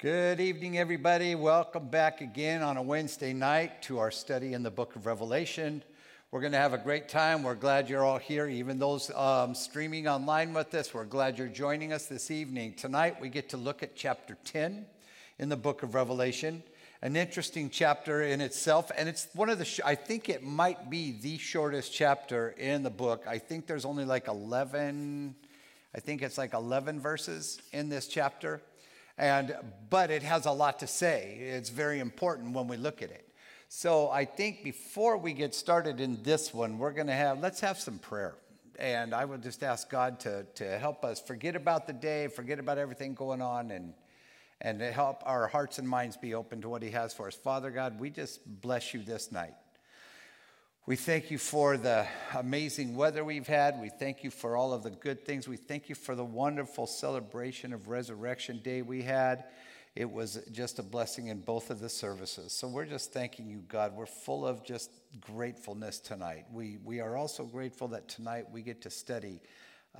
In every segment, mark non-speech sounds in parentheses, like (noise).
Good evening, everybody. Welcome back again on a Wednesday night to our study in the book of Revelation. We're going to have a great time. We're glad you're all here. Even those um, streaming online with us, we're glad you're joining us this evening. Tonight, we get to look at chapter 10 in the book of Revelation. An interesting chapter in itself, and it's one of the, sh- I think it might be the shortest chapter in the book. I think there's only like 11, I think it's like 11 verses in this chapter. And, but it has a lot to say. It's very important when we look at it. So I think before we get started in this one, we're going to have, let's have some prayer. And I will just ask God to, to help us forget about the day, forget about everything going on, and, and help our hearts and minds be open to what He has for us. Father God, we just bless you this night. We thank you for the amazing weather we've had. We thank you for all of the good things. We thank you for the wonderful celebration of Resurrection Day we had. It was just a blessing in both of the services. So we're just thanking you, God. We're full of just gratefulness tonight. We, we are also grateful that tonight we get to study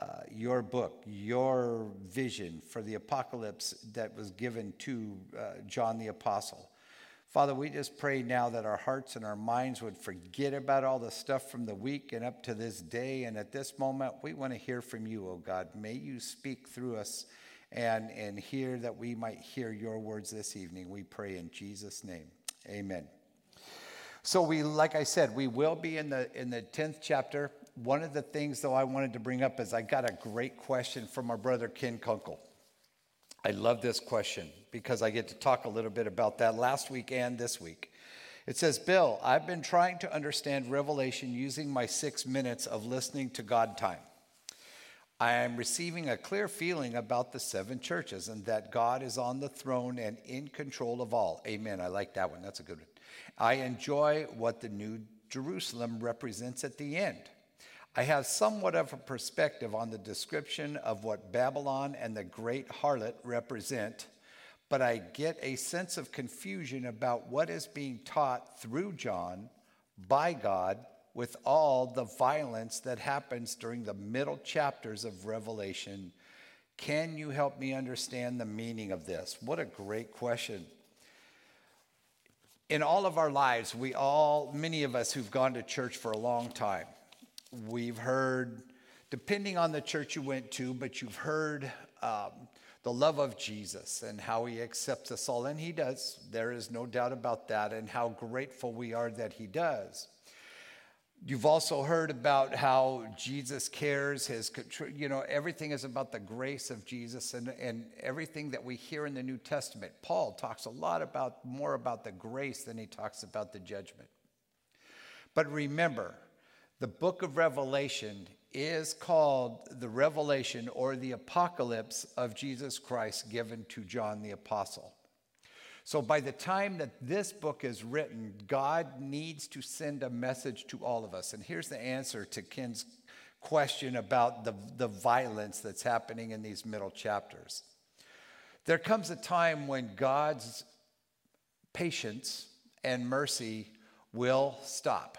uh, your book, your vision for the apocalypse that was given to uh, John the Apostle. Father, we just pray now that our hearts and our minds would forget about all the stuff from the week and up to this day. And at this moment, we want to hear from you, oh God. May you speak through us and, and hear that we might hear your words this evening. We pray in Jesus' name. Amen. So we, like I said, we will be in the in the 10th chapter. One of the things though I wanted to bring up is I got a great question from our brother Ken Kunkel. I love this question because I get to talk a little bit about that last week and this week. It says, Bill, I've been trying to understand Revelation using my six minutes of listening to God time. I am receiving a clear feeling about the seven churches and that God is on the throne and in control of all. Amen. I like that one. That's a good one. I enjoy what the New Jerusalem represents at the end. I have somewhat of a perspective on the description of what Babylon and the great harlot represent, but I get a sense of confusion about what is being taught through John by God with all the violence that happens during the middle chapters of Revelation. Can you help me understand the meaning of this? What a great question. In all of our lives, we all, many of us who've gone to church for a long time, We've heard, depending on the church you went to, but you've heard um, the love of Jesus and how he accepts us all. And he does. There is no doubt about that, and how grateful we are that he does. You've also heard about how Jesus cares, his you know, everything is about the grace of Jesus and, and everything that we hear in the New Testament. Paul talks a lot about more about the grace than he talks about the judgment. But remember, the book of Revelation is called the revelation or the apocalypse of Jesus Christ given to John the Apostle. So, by the time that this book is written, God needs to send a message to all of us. And here's the answer to Ken's question about the, the violence that's happening in these middle chapters. There comes a time when God's patience and mercy will stop.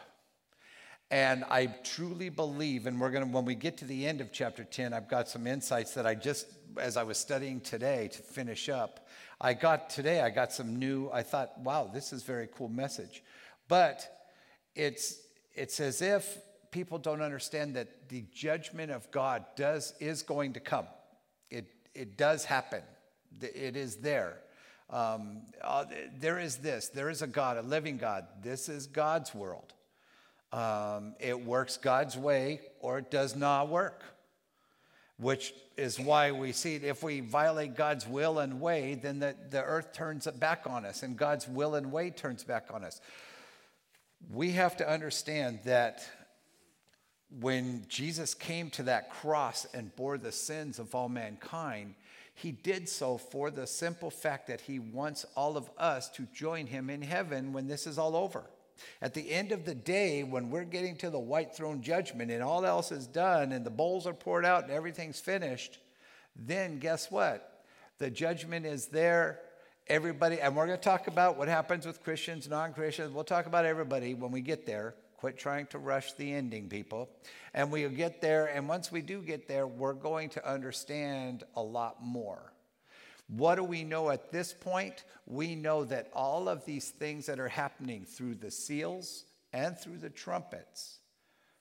And I truly believe, and we're going to, when we get to the end of chapter 10, I've got some insights that I just, as I was studying today to finish up, I got today, I got some new, I thought, wow, this is very cool message. But it's, it's as if people don't understand that the judgment of God does, is going to come. It, it does happen. It is there. Um, uh, there is this. There is a God, a living God. This is God's world. Um, it works God's way or it does not work, which is why we see it. if we violate God's will and way, then the, the earth turns back on us and God's will and way turns back on us. We have to understand that when Jesus came to that cross and bore the sins of all mankind, he did so for the simple fact that he wants all of us to join him in heaven when this is all over. At the end of the day, when we're getting to the white throne judgment and all else is done and the bowls are poured out and everything's finished, then guess what? The judgment is there. Everybody, and we're going to talk about what happens with Christians, non Christians. We'll talk about everybody when we get there. Quit trying to rush the ending, people. And we'll get there, and once we do get there, we're going to understand a lot more. What do we know at this point? We know that all of these things that are happening through the seals and through the trumpets,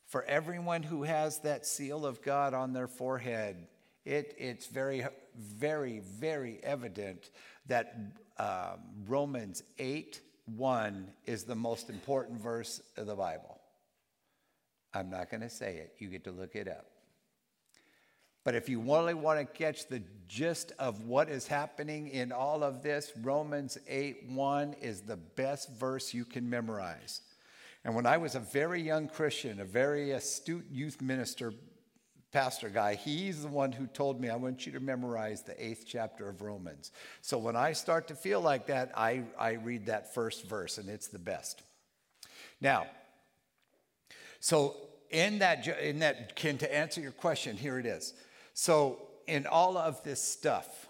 for everyone who has that seal of God on their forehead, it, it's very, very, very evident that um, Romans 8 1 is the most important verse of the Bible. I'm not going to say it, you get to look it up. But if you really want to catch the gist of what is happening in all of this, Romans 8 1 is the best verse you can memorize. And when I was a very young Christian, a very astute youth minister, pastor guy, he's the one who told me, I want you to memorize the eighth chapter of Romans. So when I start to feel like that, I, I read that first verse, and it's the best. Now, so in that, in that, Ken, to answer your question, here it is. So in all of this stuff,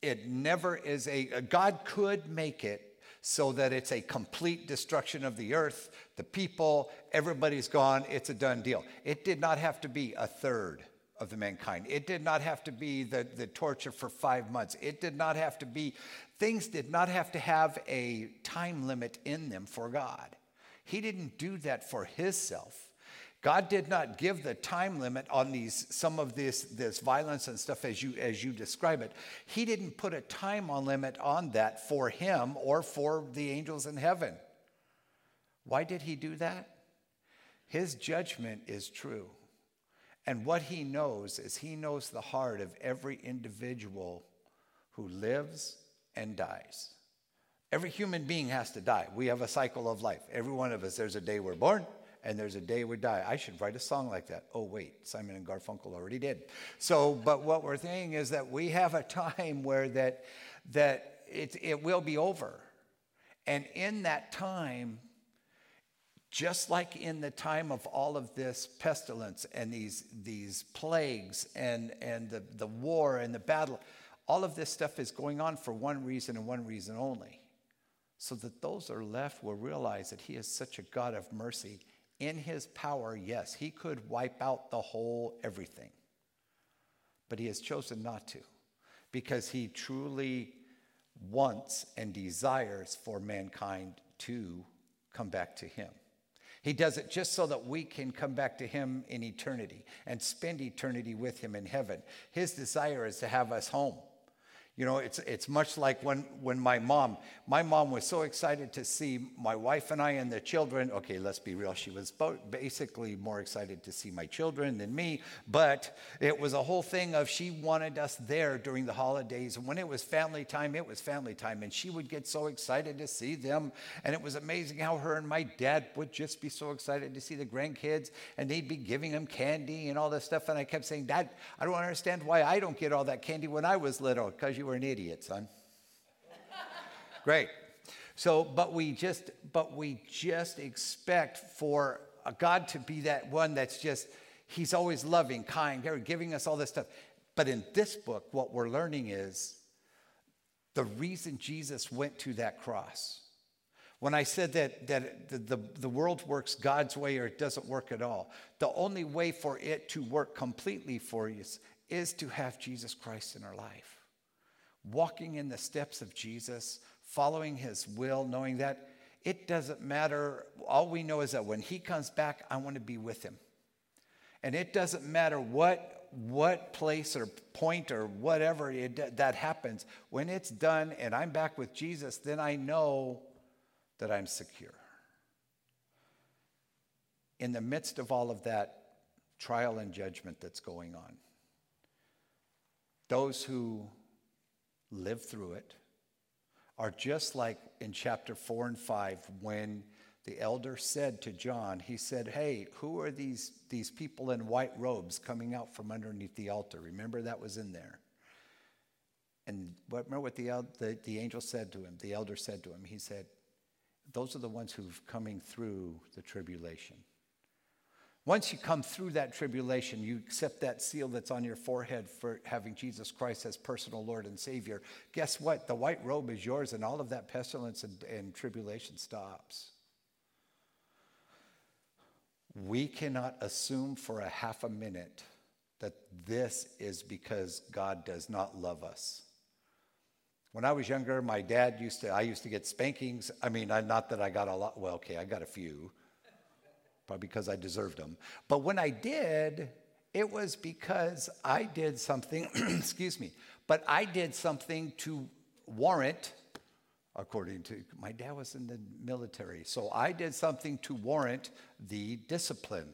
it never is a, God could make it so that it's a complete destruction of the earth, the people, everybody's gone, it's a done deal. It did not have to be a third of the mankind. It did not have to be the, the torture for five months. It did not have to be, things did not have to have a time limit in them for God. He didn't do that for himself. God did not give the time limit on these some of this this violence and stuff as you as you describe it. He didn't put a time on limit on that for him or for the angels in heaven. Why did he do that? His judgment is true. And what he knows is he knows the heart of every individual who lives and dies. Every human being has to die. We have a cycle of life. Every one of us, there's a day we're born, and there's a day we die. I should write a song like that. Oh, wait, Simon and Garfunkel already did. So, but what we're saying is that we have a time where that, that it, it will be over. And in that time, just like in the time of all of this pestilence and these, these plagues and, and the, the war and the battle, all of this stuff is going on for one reason and one reason only. So that those are left will realize that He is such a God of mercy in his power, yes, he could wipe out the whole everything. But he has chosen not to because he truly wants and desires for mankind to come back to him. He does it just so that we can come back to him in eternity and spend eternity with him in heaven. His desire is to have us home. You know, it's, it's much like when, when my mom, my mom was so excited to see my wife and I and the children. Okay, let's be real. She was basically more excited to see my children than me, but it was a whole thing of she wanted us there during the holidays. And when it was family time, it was family time. And she would get so excited to see them. And it was amazing how her and my dad would just be so excited to see the grandkids and they'd be giving them candy and all this stuff. And I kept saying, Dad, I don't understand why I don't get all that candy when I was little, because you were an idiot, son. Great. So, but we just, but we just expect for uh, God to be that one that's just, He's always loving, kind, giving us all this stuff. But in this book, what we're learning is the reason Jesus went to that cross. When I said that, that the, the, the, world works God's way or it doesn't work at all, the only way for it to work completely for us is to have Jesus Christ in our life walking in the steps of Jesus, following his will, knowing that it doesn't matter. All we know is that when he comes back, I want to be with him. And it doesn't matter what, what place or point or whatever it, that happens. When it's done and I'm back with Jesus, then I know that I'm secure. In the midst of all of that trial and judgment that's going on, those who live through it, are just like in chapter 4 and 5 when the elder said to John, he said, Hey, who are these, these people in white robes coming out from underneath the altar? Remember that was in there. And what, remember what the, the, the angel said to him? The elder said to him, He said, Those are the ones who've coming through the tribulation. Once you come through that tribulation, you accept that seal that's on your forehead for having Jesus Christ as personal Lord and Savior. Guess what? The white robe is yours, and all of that pestilence and, and tribulation stops. We cannot assume for a half a minute that this is because God does not love us. When I was younger, my dad used to, I used to get spankings. I mean, I, not that I got a lot, well, okay, I got a few, probably because I deserved them. But when I did, it was because I did something, (clears throat) excuse me, but I did something to warrant, according to my dad was in the military, so I did something to warrant the discipline.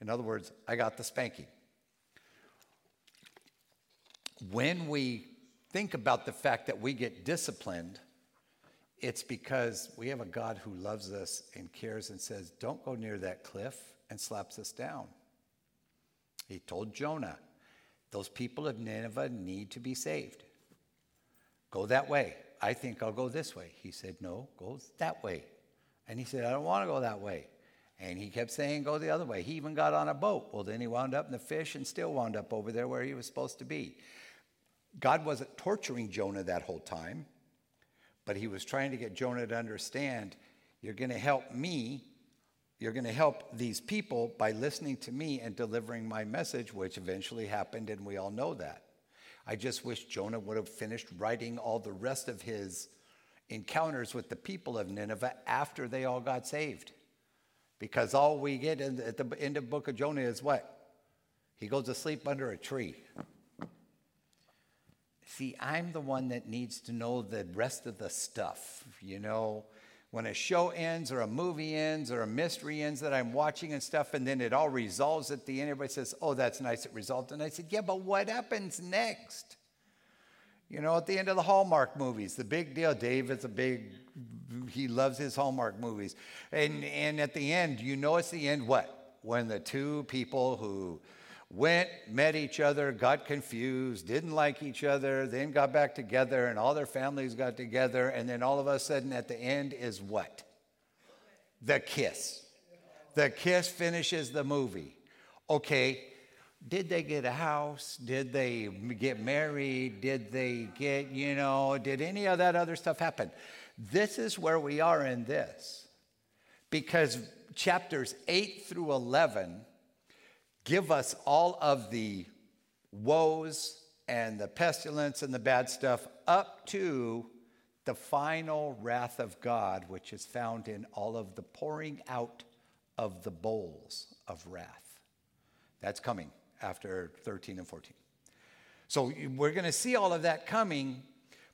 In other words, I got the spanking. When we think about the fact that we get disciplined, it's because we have a God who loves us and cares and says, Don't go near that cliff, and slaps us down. He told Jonah, Those people of Nineveh need to be saved. Go that way. I think I'll go this way. He said, No, go that way. And he said, I don't want to go that way. And he kept saying, Go the other way. He even got on a boat. Well, then he wound up in the fish and still wound up over there where he was supposed to be. God wasn't torturing Jonah that whole time, but he was trying to get Jonah to understand you're going to help me. You're going to help these people by listening to me and delivering my message, which eventually happened, and we all know that. I just wish Jonah would have finished writing all the rest of his encounters with the people of Nineveh after they all got saved. Because all we get at the end of the book of Jonah is what? He goes to sleep under a tree. See, I'm the one that needs to know the rest of the stuff. You know, when a show ends or a movie ends or a mystery ends that I'm watching and stuff, and then it all resolves at the end, everybody says, Oh, that's nice, it resolved. And I said, Yeah, but what happens next? You know, at the end of the Hallmark movies, the big deal. Dave is a big, he loves his Hallmark movies. And, and at the end, you know it's the end what? When the two people who went, met each other, got confused, didn't like each other, then got back together, and all their families got together, and then all of a sudden at the end is what? The kiss. The kiss finishes the movie. Okay, did they get a house? Did they get married? Did they get, you know, did any of that other stuff happen? This is where we are in this. Because chapters 8 through 11 give us all of the woes and the pestilence and the bad stuff up to the final wrath of God, which is found in all of the pouring out of the bowls of wrath. That's coming after 13 and 14. So we're going to see all of that coming.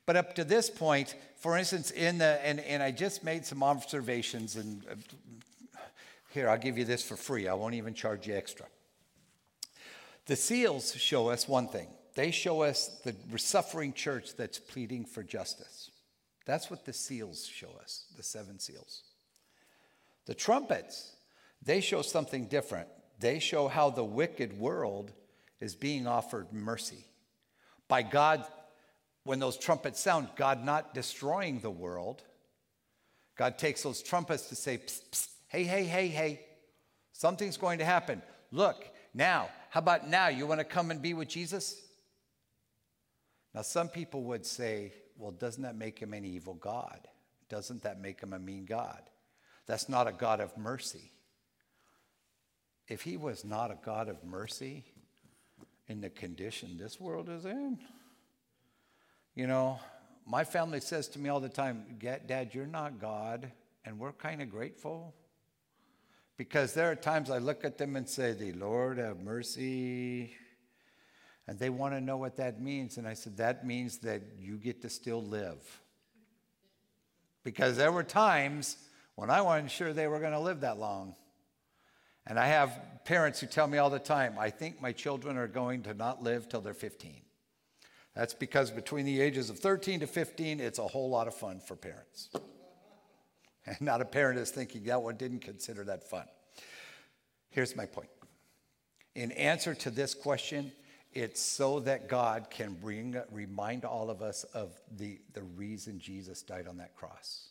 But up to this point, for instance, in the, and, and I just made some observations, and uh, here, I'll give you this for free. I won't even charge you extra. The seals show us one thing they show us the suffering church that's pleading for justice. That's what the seals show us, the seven seals. The trumpets, they show something different. They show how the wicked world is being offered mercy. By God, when those trumpets sound, God not destroying the world, God takes those trumpets to say, psst, psst, hey, hey, hey, hey, something's going to happen. Look, now, how about now? You want to come and be with Jesus? Now, some people would say, well, doesn't that make him an evil God? Doesn't that make him a mean God? That's not a God of mercy. If he was not a God of mercy in the condition this world is in, you know, my family says to me all the time, Dad, you're not God, and we're kind of grateful because there are times I look at them and say, The Lord have mercy. And they want to know what that means. And I said, That means that you get to still live. Because there were times when I wasn't sure they were going to live that long. And I have parents who tell me all the time, I think my children are going to not live till they're 15. That's because between the ages of 13 to 15, it's a whole lot of fun for parents. And (laughs) not a parent is thinking that one didn't consider that fun. Here's my point. In answer to this question, it's so that God can bring, remind all of us of the, the reason Jesus died on that cross.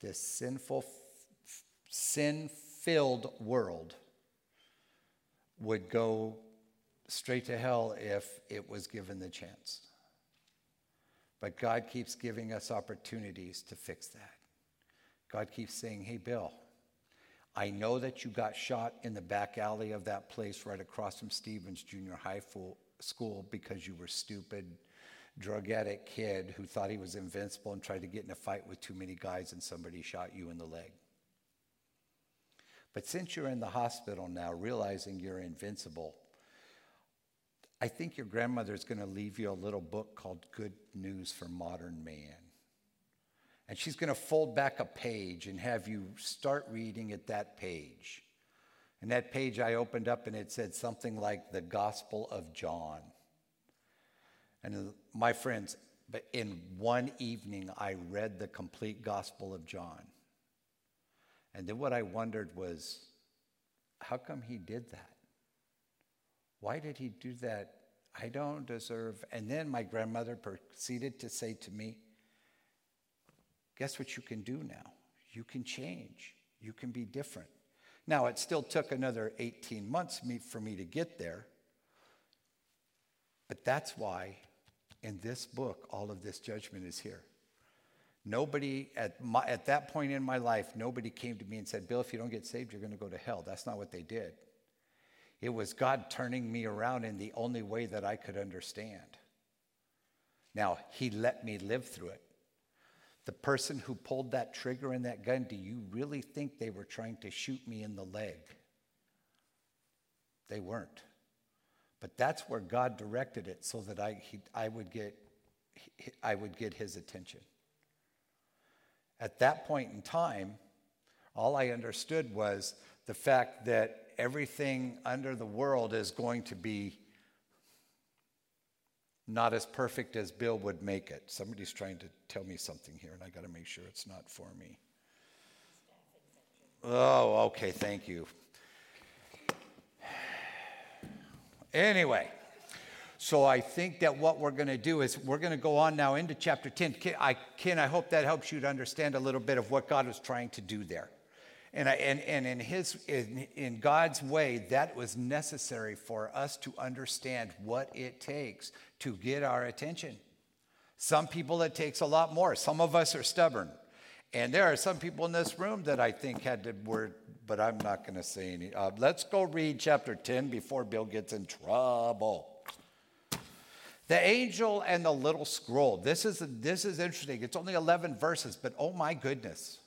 This sinful, sin filled world would go straight to hell if it was given the chance. But God keeps giving us opportunities to fix that. God keeps saying, Hey, Bill, I know that you got shot in the back alley of that place right across from Stevens Junior High School because you were stupid drug addict kid who thought he was invincible and tried to get in a fight with too many guys and somebody shot you in the leg. But since you're in the hospital now, realizing you're invincible, I think your grandmother is going to leave you a little book called Good News for Modern Man. And she's going to fold back a page and have you start reading at that page. And that page I opened up and it said something like the Gospel of John. And uh, my friends, but in one evening, I read the complete Gospel of John. And then what I wondered was, how come he did that? Why did he do that? I don't deserve. And then my grandmother proceeded to say to me, Guess what you can do now? You can change, you can be different. Now, it still took another 18 months for me to get there. But that's why in this book, all of this judgment is here. Nobody at, my, at that point in my life, nobody came to me and said, Bill, if you don't get saved, you're going to go to hell. That's not what they did. It was God turning me around in the only way that I could understand. Now, He let me live through it. The person who pulled that trigger in that gun, do you really think they were trying to shoot me in the leg? They weren't. But that's where God directed it so that I, he, I, would, get, I would get his attention. At that point in time, all I understood was the fact that everything under the world is going to be not as perfect as Bill would make it. Somebody's trying to tell me something here, and I got to make sure it's not for me. Oh, okay, thank you. Anyway, so I think that what we're going to do is we're going to go on now into chapter 10. Ken I, Ken, I hope that helps you to understand a little bit of what God was trying to do there. And, I, and, and in, his, in, in God's way, that was necessary for us to understand what it takes to get our attention. Some people, it takes a lot more. Some of us are stubborn. And there are some people in this room that I think had to word, but I'm not going to say any. Uh, let's go read chapter 10 before Bill gets in trouble. The angel and the little scroll. This is, this is interesting. It's only 11 verses, but oh my goodness.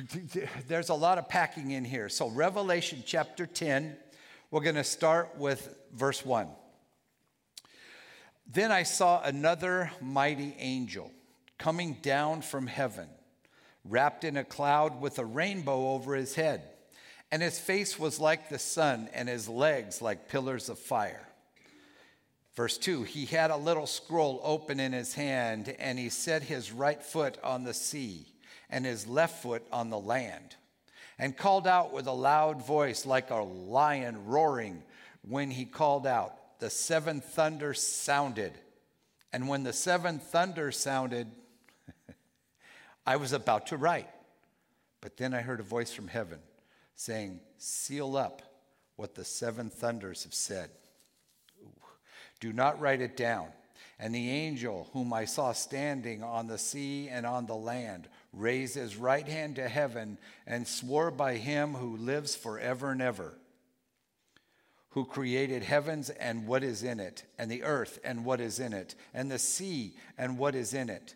(laughs) There's a lot of packing in here. So, Revelation chapter 10, we're going to start with verse 1. Then I saw another mighty angel coming down from heaven, wrapped in a cloud with a rainbow over his head. And his face was like the sun, and his legs like pillars of fire. Verse 2 He had a little scroll open in his hand, and he set his right foot on the sea and his left foot on the land, and called out with a loud voice like a lion roaring when he called out. The seven thunders sounded. And when the seven thunders sounded, (laughs) I was about to write. But then I heard a voice from heaven saying, Seal up what the seven thunders have said. Do not write it down. And the angel whom I saw standing on the sea and on the land raised his right hand to heaven and swore by him who lives forever and ever, who created heavens and what is in it, and the earth and what is in it, and the sea and what is in it,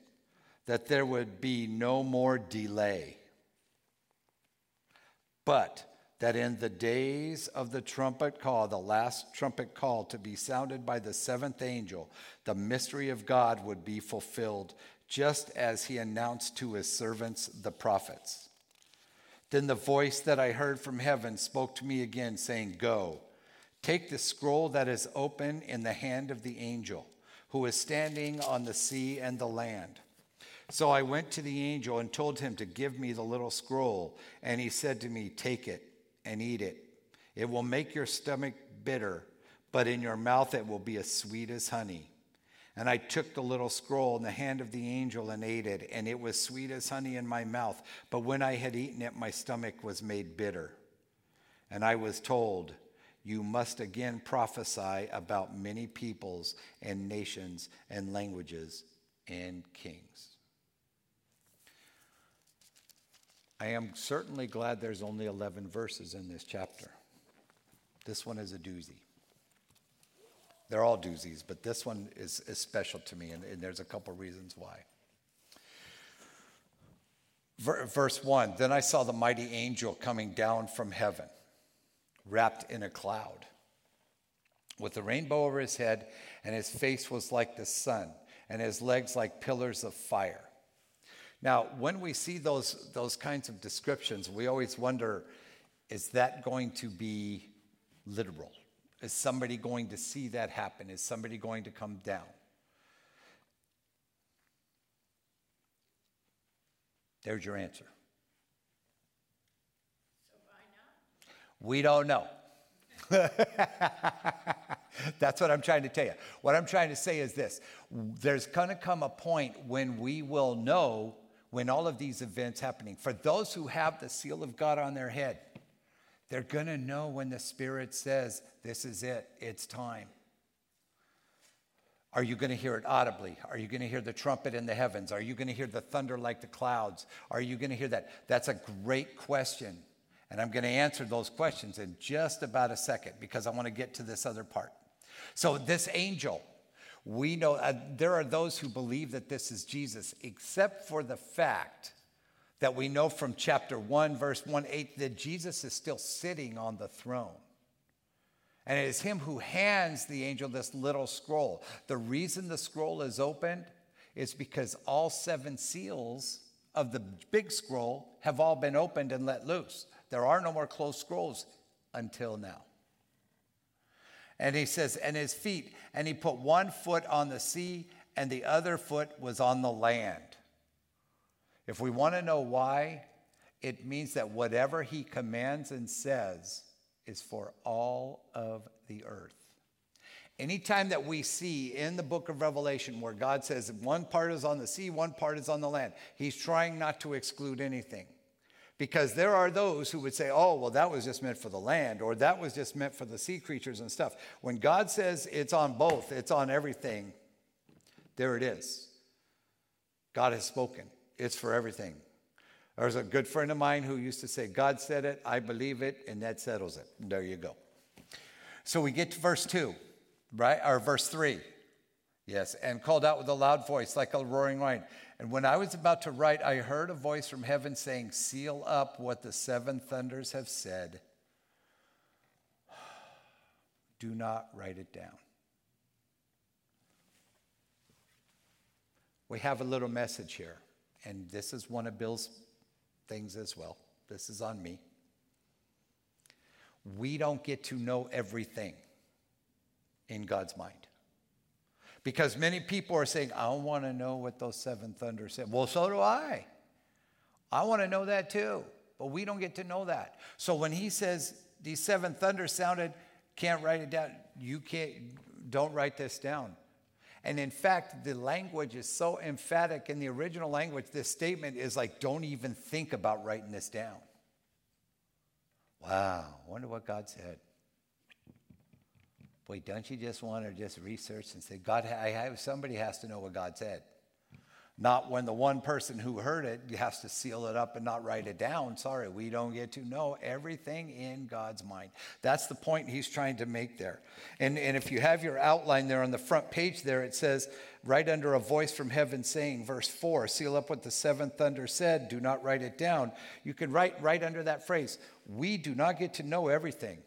that there would be no more delay. But that in the days of the trumpet call, the last trumpet call to be sounded by the seventh angel, the mystery of God would be fulfilled just as he announced to his servants, the prophets. Then the voice that I heard from heaven spoke to me again, saying, Go, take the scroll that is open in the hand of the angel who is standing on the sea and the land. So I went to the angel and told him to give me the little scroll. And he said to me, Take it and eat it. It will make your stomach bitter, but in your mouth it will be as sweet as honey. And I took the little scroll in the hand of the angel and ate it, and it was sweet as honey in my mouth. But when I had eaten it, my stomach was made bitter. And I was told, You must again prophesy about many peoples and nations and languages and kings. I am certainly glad there's only 11 verses in this chapter. This one is a doozy. They're all doozies, but this one is, is special to me, and, and there's a couple reasons why. Verse 1 Then I saw the mighty angel coming down from heaven, wrapped in a cloud, with a rainbow over his head, and his face was like the sun, and his legs like pillars of fire. Now, when we see those, those kinds of descriptions, we always wonder is that going to be literal? Is somebody going to see that happen? Is somebody going to come down? There's your answer. So why not? we don't know. (laughs) That's what I'm trying to tell you. What I'm trying to say is this there's going to come a point when we will know when all of these events happening. For those who have the seal of God on their head, they're going to know when the Spirit says, This is it, it's time. Are you going to hear it audibly? Are you going to hear the trumpet in the heavens? Are you going to hear the thunder like the clouds? Are you going to hear that? That's a great question. And I'm going to answer those questions in just about a second because I want to get to this other part. So, this angel, we know uh, there are those who believe that this is Jesus, except for the fact that we know from chapter 1, verse 1 8, that Jesus is still sitting on the throne. And it is him who hands the angel this little scroll. The reason the scroll is opened is because all seven seals of the big scroll have all been opened and let loose. There are no more closed scrolls until now. And he says, and his feet, and he put one foot on the sea, and the other foot was on the land. If we want to know why, it means that whatever he commands and says is for all of the earth. Anytime that we see in the book of Revelation where God says one part is on the sea, one part is on the land, he's trying not to exclude anything. Because there are those who would say, oh, well, that was just meant for the land, or that was just meant for the sea creatures and stuff. When God says it's on both, it's on everything, there it is. God has spoken, it's for everything. There's a good friend of mine who used to say, God said it, I believe it, and that settles it. There you go. So we get to verse 2, right? Or verse 3. Yes, and called out with a loud voice like a roaring lion. And when I was about to write, I heard a voice from heaven saying, Seal up what the seven thunders have said. (sighs) Do not write it down. We have a little message here, and this is one of Bill's things as well. This is on me. We don't get to know everything in God's mind. Because many people are saying, I want to know what those seven thunders said. Well, so do I. I want to know that too. But we don't get to know that. So when he says these seven thunders sounded, can't write it down, you can't, don't write this down. And in fact, the language is so emphatic in the original language, this statement is like, don't even think about writing this down. Wow, wonder what God said. Boy, don't you just want to just research and say, God, I have, somebody has to know what God said. Not when the one person who heard it has to seal it up and not write it down. Sorry, we don't get to know everything in God's mind. That's the point he's trying to make there. And, and if you have your outline there on the front page there, it says, right under a voice from heaven saying, verse 4, seal up what the seventh thunder said, do not write it down. You can write right under that phrase, we do not get to know everything.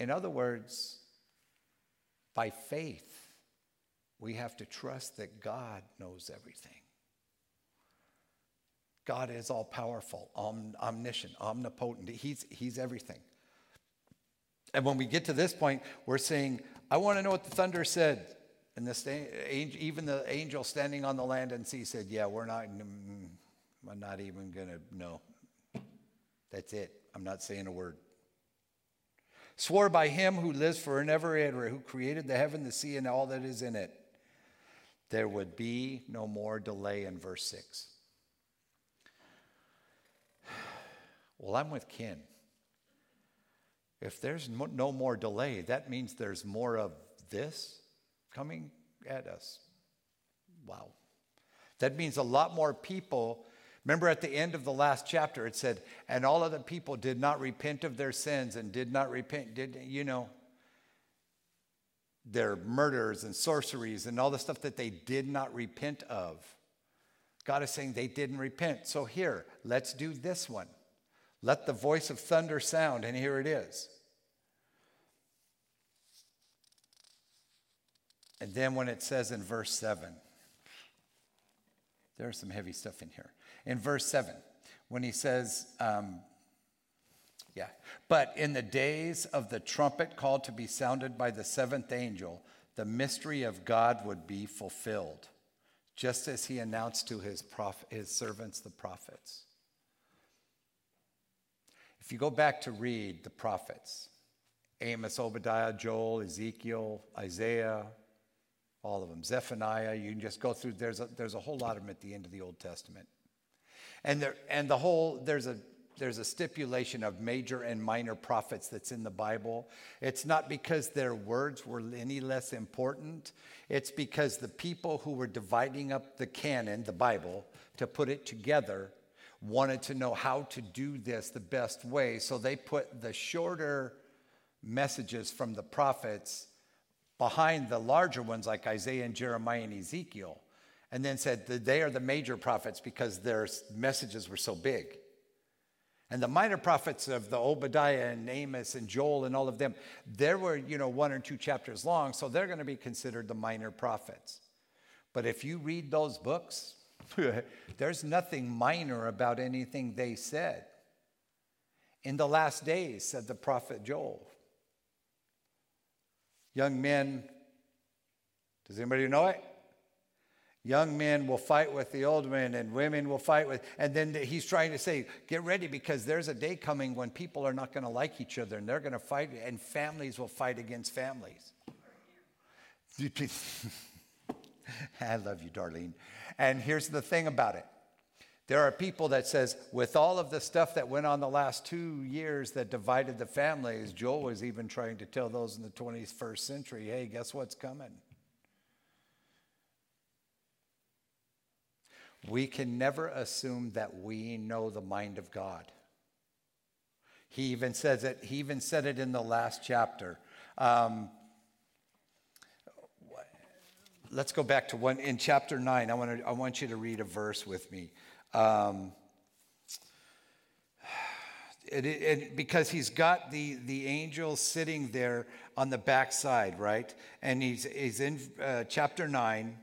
In other words, by faith, we have to trust that God knows everything. God is all powerful, om- omniscient, omnipotent. He's, he's everything. And when we get to this point, we're saying, I want to know what the thunder said. And the even the angel standing on the land and sea said, Yeah, we're not, mm, I'm not even going to know. That's it. I'm not saying a word swore by him who lives forever and ever, who created the heaven, the sea, and all that is in it, there would be no more delay in verse 6. (sighs) Well, I'm with Ken. If there's no more delay, that means there's more of this coming at us. Wow. That means a lot more people Remember at the end of the last chapter, it said, and all of the people did not repent of their sins and did not repent, did, you know. Their murders and sorceries and all the stuff that they did not repent of. God is saying they didn't repent. So here, let's do this one. Let the voice of thunder sound, and here it is. And then when it says in verse 7, there's some heavy stuff in here. In verse 7, when he says, um, yeah, but in the days of the trumpet called to be sounded by the seventh angel, the mystery of God would be fulfilled, just as he announced to his, prof- his servants, the prophets. If you go back to read the prophets, Amos, Obadiah, Joel, Ezekiel, Isaiah, all of them. Zephaniah, you can just go through, there's a, there's a whole lot of them at the end of the Old Testament. And, there, and the whole, there's a, there's a stipulation of major and minor prophets that's in the Bible. It's not because their words were any less important, it's because the people who were dividing up the canon, the Bible, to put it together, wanted to know how to do this the best way. So they put the shorter messages from the prophets behind the larger ones like Isaiah and Jeremiah and Ezekiel, and then said that they are the major prophets because their messages were so big. And the minor prophets of the Obadiah and Amos and Joel and all of them, there were, you know, one or two chapters long, so they're going to be considered the minor prophets. But if you read those books, (laughs) there's nothing minor about anything they said. In the last days, said the prophet Joel, Young men, does anybody know it? Young men will fight with the old men, and women will fight with. And then he's trying to say, get ready because there's a day coming when people are not going to like each other and they're going to fight, and families will fight against families. (laughs) I love you, Darlene. And here's the thing about it there are people that says, with all of the stuff that went on the last two years that divided the families, Joel was even trying to tell those in the 21st century, hey, guess what's coming? We can never assume that we know the mind of God. He even says it, he even said it in the last chapter. Um, let's go back to one in chapter 9. I want, to, I want you to read a verse with me. Um, it, it, because he's got the, the angel sitting there on the backside, right? And he's, he's in uh, chapter 9.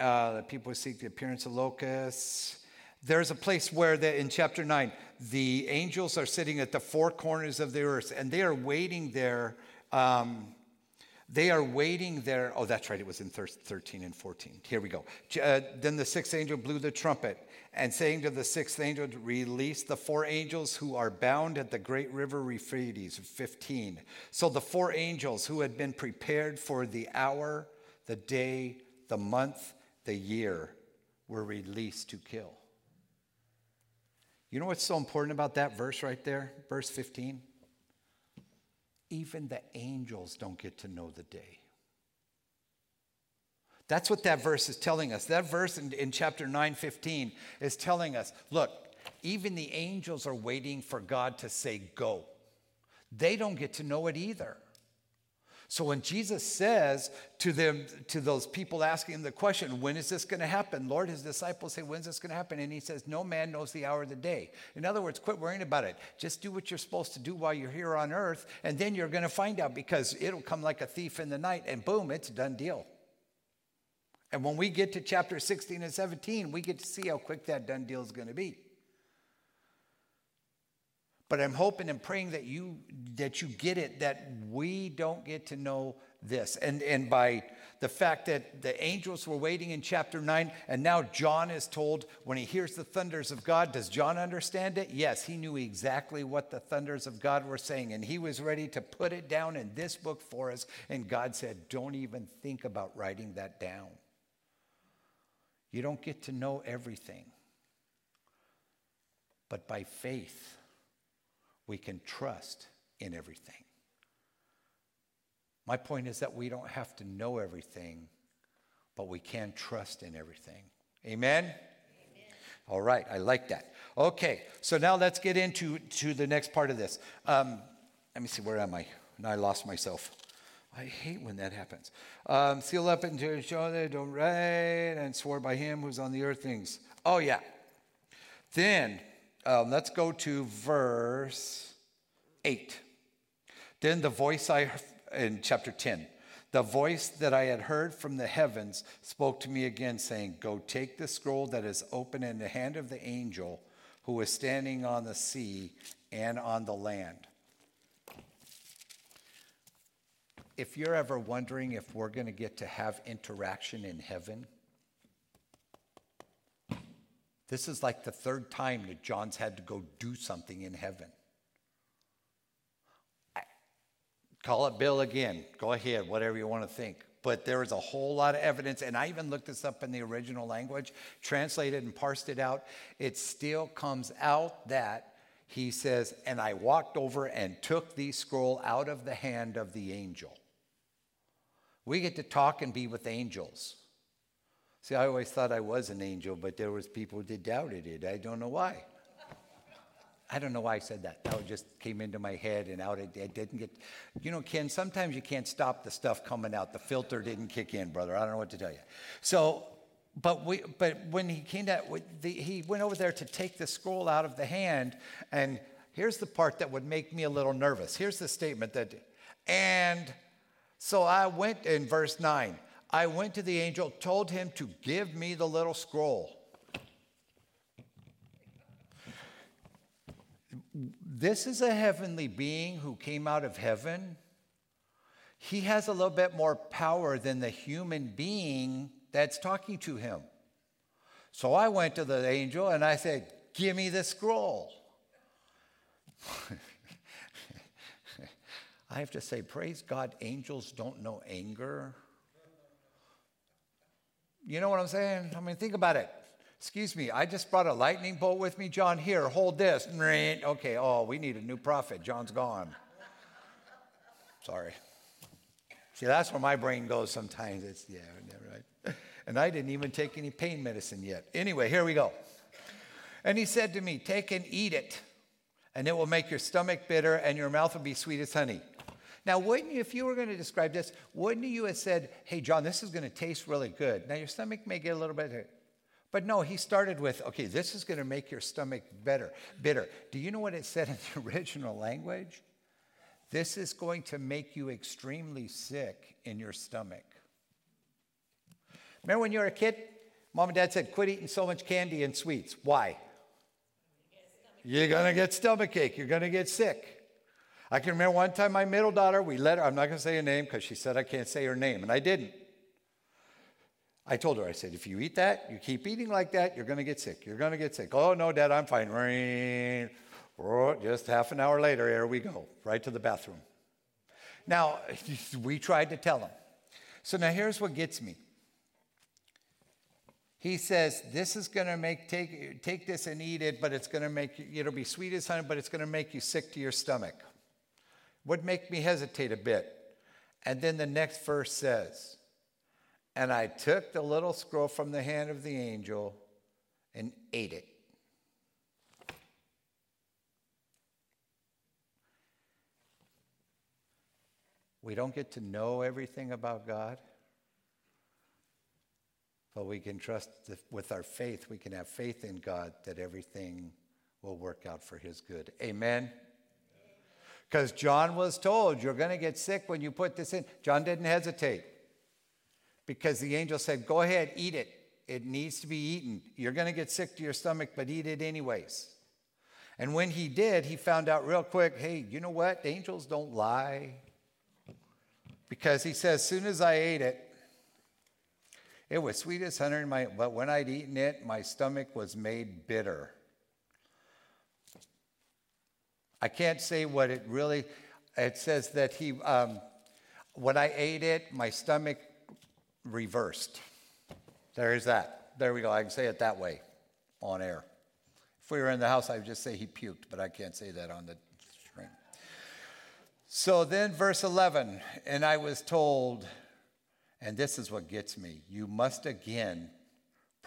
Uh, people seek the appearance of locusts. There's a place where the, in chapter 9, the angels are sitting at the four corners of the earth and they are waiting there. Um, they are waiting there. Oh, that's right. It was in 13 and 14. Here we go. Uh, then the sixth angel blew the trumpet, and saying to the sixth angel, Release the four angels who are bound at the great river Euphrates. 15. So the four angels who had been prepared for the hour, the day, the month, the year were released to kill. You know what's so important about that verse right there? Verse 15? even the angels don't get to know the day. That's what that verse is telling us. That verse in, in chapter 9, 15 is telling us look, even the angels are waiting for God to say go. They don't get to know it either. So when Jesus says to them, to those people asking him the question, when is this going to happen? Lord, his disciples say, when's this going to happen? And he says, no man knows the hour of the day. In other words, quit worrying about it. Just do what you're supposed to do while you're here on earth, and then you're going to find out because it'll come like a thief in the night, and boom, it's a done deal. And when we get to chapter 16 and 17, we get to see how quick that done deal is going to be. But I'm hoping and praying that you that you get it that we don't get to know this. And and by the fact that the angels were waiting in chapter 9 and now John is told when he hears the thunders of God, does John understand it? Yes, he knew exactly what the thunders of God were saying and he was ready to put it down in this book for us and God said, "Don't even think about writing that down." You don't get to know everything. But by faith, we can trust in everything. My point is that we don't have to know everything, but we can trust in everything. Amen? Amen? All right, I like that. Okay, so now let's get into to the next part of this. Um, let me see, where am I? Now I lost myself. I hate when that happens. Um, seal up into show they don't write and swore by him who's on the earth things. Oh, yeah. Then um, let's go to verse 8. Then the voice I, in chapter 10, the voice that I had heard from the heavens spoke to me again, saying, Go take the scroll that is open in the hand of the angel who is standing on the sea and on the land. If you're ever wondering if we're going to get to have interaction in heaven, this is like the third time that John's had to go do something in heaven. I, call it Bill again. Go ahead, whatever you want to think. But there is a whole lot of evidence, and I even looked this up in the original language, translated and parsed it out. It still comes out that he says, And I walked over and took the scroll out of the hand of the angel. We get to talk and be with angels. See, I always thought I was an angel, but there was people that doubted it. I don't know why. I don't know why I said that. That just came into my head and out. It, it, didn't get, you know, Ken, sometimes you can't stop the stuff coming out. The filter didn't kick in, brother. I don't know what to tell you. So, but, we, but when he came out, the, he went over there to take the scroll out of the hand. And here's the part that would make me a little nervous. Here's the statement that, and so I went in verse 9. I went to the angel, told him to give me the little scroll. This is a heavenly being who came out of heaven. He has a little bit more power than the human being that's talking to him. So I went to the angel and I said, Give me the scroll. (laughs) I have to say, praise God, angels don't know anger. You know what I'm saying? I mean, think about it. Excuse me, I just brought a lightning bolt with me. John, here, hold this. Okay, oh, we need a new prophet. John's gone. Sorry. See, that's where my brain goes sometimes. It's, yeah, right. And I didn't even take any pain medicine yet. Anyway, here we go. And he said to me, Take and eat it, and it will make your stomach bitter, and your mouth will be sweet as honey. Now, wouldn't you, if you were going to describe this, wouldn't you have said, hey, John, this is going to taste really good? Now, your stomach may get a little bit, but no, he started with, okay, this is going to make your stomach better, bitter. Do you know what it said in the (laughs) original language? This is going to make you extremely sick in your stomach. Remember when you were a kid? Mom and dad said, quit eating so much candy and sweets. Why? You're going to get stomach ache. You're going to get sick. I can remember one time my middle daughter, we let her, I'm not going to say her name because she said I can't say her name, and I didn't. I told her, I said, if you eat that, you keep eating like that, you're going to get sick. You're going to get sick. Oh, no, Dad, I'm fine. Just half an hour later, here we go, right to the bathroom. Now, (laughs) we tried to tell him. So now here's what gets me. He says, This is going to make, take, take this and eat it, but it's going to make you, it'll be sweet as honey, but it's going to make you sick to your stomach would make me hesitate a bit. And then the next verse says, And I took the little scroll from the hand of the angel and ate it. We don't get to know everything about God, but we can trust with our faith, we can have faith in God that everything will work out for His good. Amen. Because John was told, You're going to get sick when you put this in. John didn't hesitate because the angel said, Go ahead, eat it. It needs to be eaten. You're going to get sick to your stomach, but eat it anyways. And when he did, he found out real quick hey, you know what? Angels don't lie. Because he says, soon as I ate it, it was sweet as honey, but when I'd eaten it, my stomach was made bitter. I can't say what it really, it says that he, um, when I ate it, my stomach reversed. There is that. There we go. I can say it that way on air. If we were in the house, I would just say he puked, but I can't say that on the screen. So then, verse 11, and I was told, and this is what gets me you must again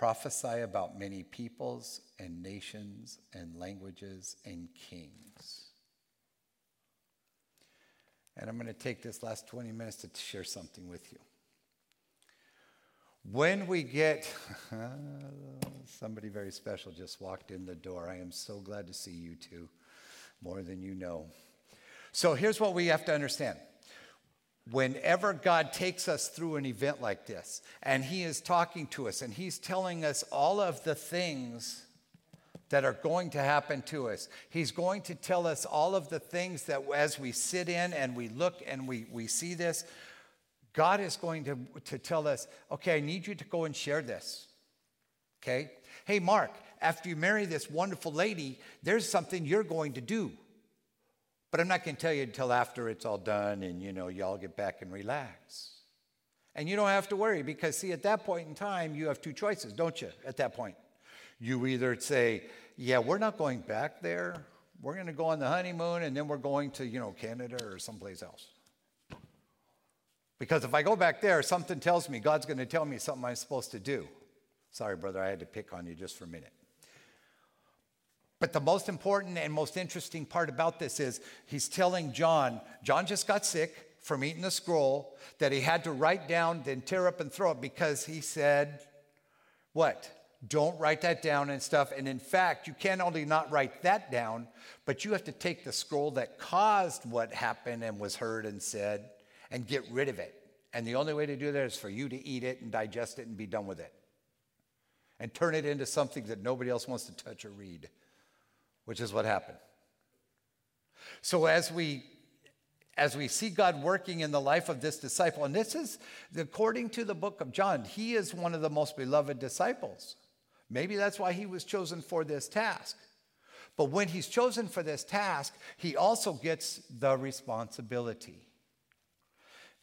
prophesy about many peoples and nations and languages and kings. And I'm going to take this last 20 minutes to share something with you. When we get, (laughs) somebody very special just walked in the door. I am so glad to see you two, more than you know. So here's what we have to understand. Whenever God takes us through an event like this, and He is talking to us, and He's telling us all of the things that are going to happen to us. He's going to tell us all of the things that as we sit in and we look and we, we see this, God is going to, to tell us, okay, I need you to go and share this. Okay? Hey, Mark, after you marry this wonderful lady, there's something you're going to do. But I'm not going to tell you until after it's all done and, you know, y'all get back and relax. And you don't have to worry because, see, at that point in time, you have two choices, don't you? At that point, you either say, yeah, we're not going back there. We're going to go on the honeymoon and then we're going to, you know, Canada or someplace else. Because if I go back there, something tells me God's going to tell me something I'm supposed to do. Sorry, brother, I had to pick on you just for a minute. But the most important and most interesting part about this is he's telling John, John just got sick from eating the scroll that he had to write down, then tear up and throw it because he said, What? Don't write that down and stuff. And in fact, you can only not write that down, but you have to take the scroll that caused what happened and was heard and said and get rid of it. And the only way to do that is for you to eat it and digest it and be done with it. And turn it into something that nobody else wants to touch or read which is what happened. So as we as we see God working in the life of this disciple, and this is according to the book of John, he is one of the most beloved disciples. Maybe that's why he was chosen for this task. But when he's chosen for this task, he also gets the responsibility.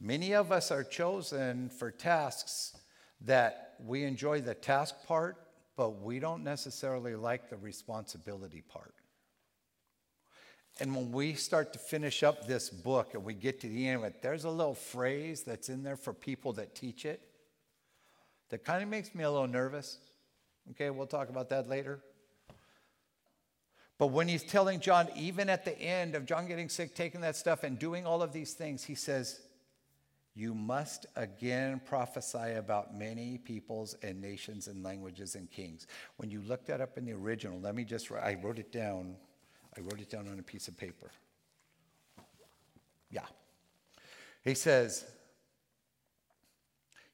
Many of us are chosen for tasks that we enjoy the task part, but we don't necessarily like the responsibility part. And when we start to finish up this book and we get to the end of it, there's a little phrase that's in there for people that teach it that kind of makes me a little nervous. Okay, we'll talk about that later. But when he's telling John, even at the end of John getting sick, taking that stuff and doing all of these things, he says, you must again prophesy about many peoples and nations and languages and kings. When you look that up in the original, let me just, I wrote it down. I wrote it down on a piece of paper. Yeah. He says,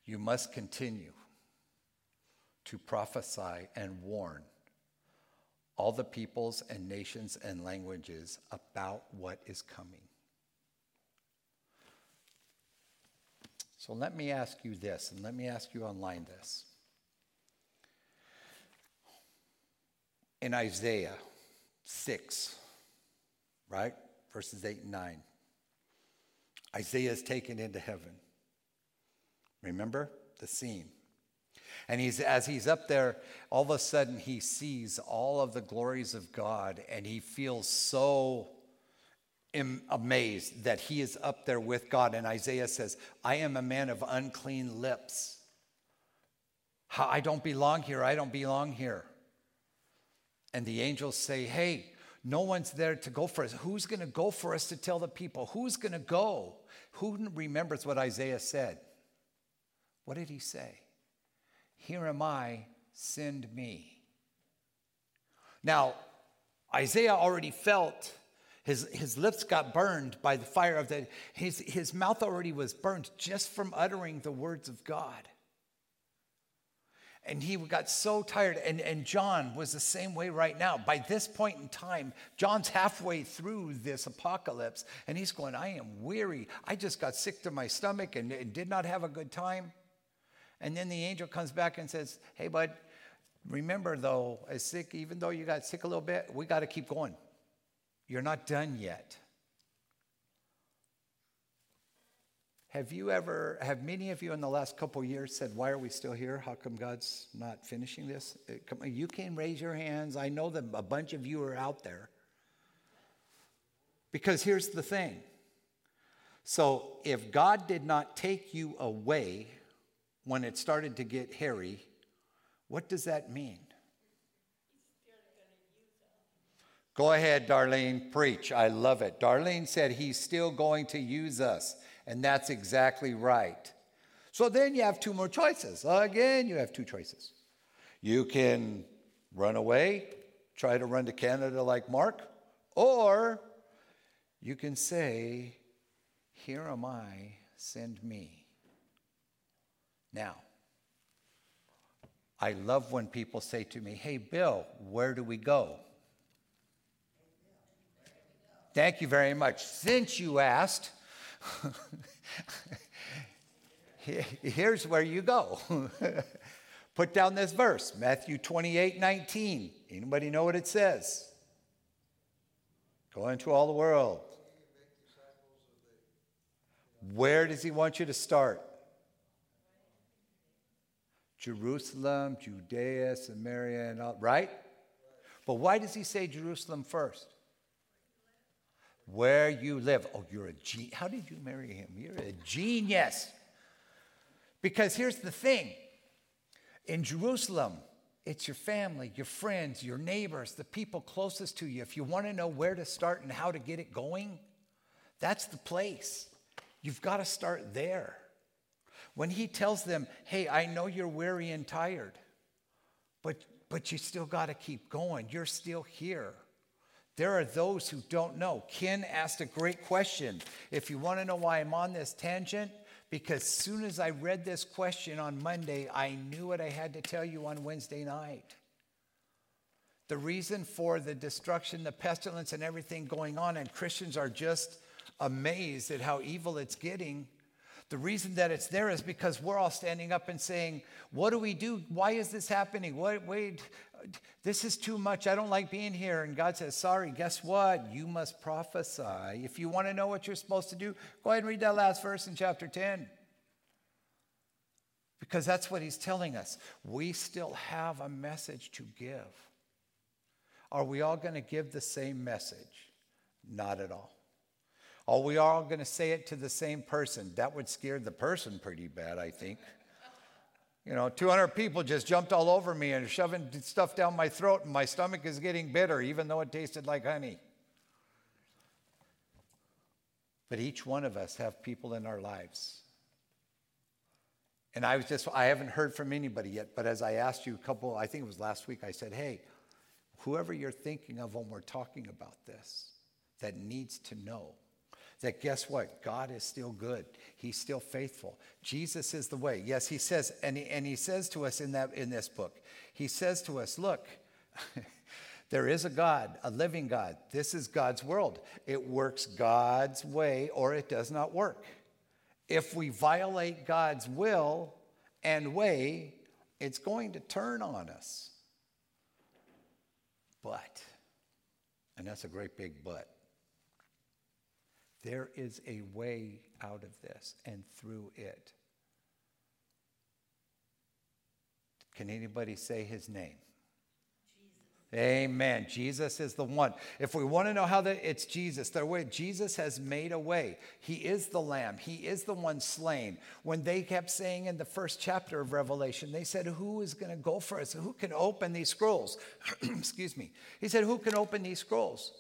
You must continue to prophesy and warn all the peoples and nations and languages about what is coming. So let me ask you this, and let me ask you online this. In Isaiah 6, right? Verses 8 and 9. Isaiah is taken into heaven. Remember the scene. And he's, as he's up there, all of a sudden he sees all of the glories of God and he feels so am amazed that he is up there with God. And Isaiah says, I am a man of unclean lips. I don't belong here. I don't belong here. And the angels say, Hey, no one's there to go for us. Who's going to go for us to tell the people? Who's going to go? Who remembers what Isaiah said? What did he say? Here am I, send me. Now, Isaiah already felt his, his lips got burned by the fire of the, his, his mouth already was burned just from uttering the words of God. And he got so tired. And, and John was the same way right now. By this point in time, John's halfway through this apocalypse, and he's going, I am weary. I just got sick to my stomach and, and did not have a good time. And then the angel comes back and says, Hey, bud, remember though, as sick, even though you got sick a little bit, we got to keep going. You're not done yet. Have you ever, have many of you in the last couple years said, Why are we still here? How come God's not finishing this? Uh, you can raise your hands. I know that a bunch of you are out there. Because here's the thing. So if God did not take you away when it started to get hairy, what does that mean? Go ahead, Darlene, preach. I love it. Darlene said he's still going to use us, and that's exactly right. So then you have two more choices. Again, you have two choices. You can run away, try to run to Canada like Mark, or you can say, Here am I, send me. Now, I love when people say to me, Hey, Bill, where do we go? Thank you very much. Since you asked, (laughs) here's where you go. (laughs) Put down this verse, Matthew 28 19. Anybody know what it says? Go into all the world. Where does he want you to start? Jerusalem, Judea, Samaria, and all, right? But why does he say Jerusalem first? Where you live. Oh, you're a genius. How did you marry him? You're a genius. Because here's the thing in Jerusalem, it's your family, your friends, your neighbors, the people closest to you. If you want to know where to start and how to get it going, that's the place. You've got to start there. When he tells them, hey, I know you're weary and tired, but, but you still got to keep going. You're still here. There are those who don't know. Ken asked a great question. If you want to know why I'm on this tangent, because soon as I read this question on Monday, I knew what I had to tell you on Wednesday night. The reason for the destruction, the pestilence, and everything going on, and Christians are just amazed at how evil it's getting. The reason that it's there is because we're all standing up and saying, What do we do? Why is this happening? Wait, wait, this is too much. I don't like being here. And God says, Sorry, guess what? You must prophesy. If you want to know what you're supposed to do, go ahead and read that last verse in chapter 10. Because that's what he's telling us. We still have a message to give. Are we all going to give the same message? Not at all. Are we all going to say it to the same person? That would scare the person pretty bad, I think. You know, 200 people just jumped all over me and shoving stuff down my throat, and my stomach is getting bitter, even though it tasted like honey. But each one of us have people in our lives. And I was just, I haven't heard from anybody yet, but as I asked you a couple, I think it was last week, I said, hey, whoever you're thinking of when we're talking about this that needs to know that guess what? God is still good. He's still faithful. Jesus is the way. Yes, he says, and he, and he says to us in, that, in this book, he says to us, look, (laughs) there is a God, a living God. This is God's world. It works God's way or it does not work. If we violate God's will and way, it's going to turn on us. But, and that's a great big but, there is a way out of this and through it. Can anybody say his name? Jesus. Amen. Jesus is the one. If we want to know how that it's Jesus, the way Jesus has made a way. He is the lamb. He is the one slain. When they kept saying in the first chapter of Revelation, they said, "Who is going to go for us? Who can open these scrolls?" (clears throat) Excuse me. He said, "Who can open these scrolls?"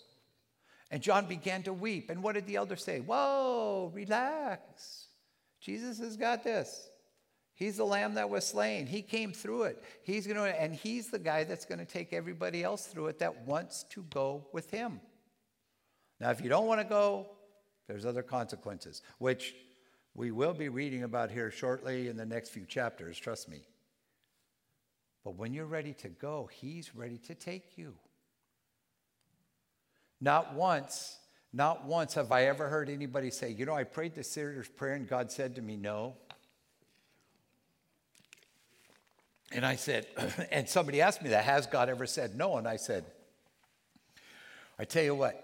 And John began to weep. And what did the elder say? Whoa, relax. Jesus has got this. He's the lamb that was slain. He came through it. He's going to, and he's the guy that's going to take everybody else through it that wants to go with him. Now, if you don't want to go, there's other consequences, which we will be reading about here shortly in the next few chapters, trust me. But when you're ready to go, he's ready to take you. Not once, not once have I ever heard anybody say, you know, I prayed the sinner's prayer and God said to me, no. And I said, (clears throat) and somebody asked me that, has God ever said no? And I said, I tell you what,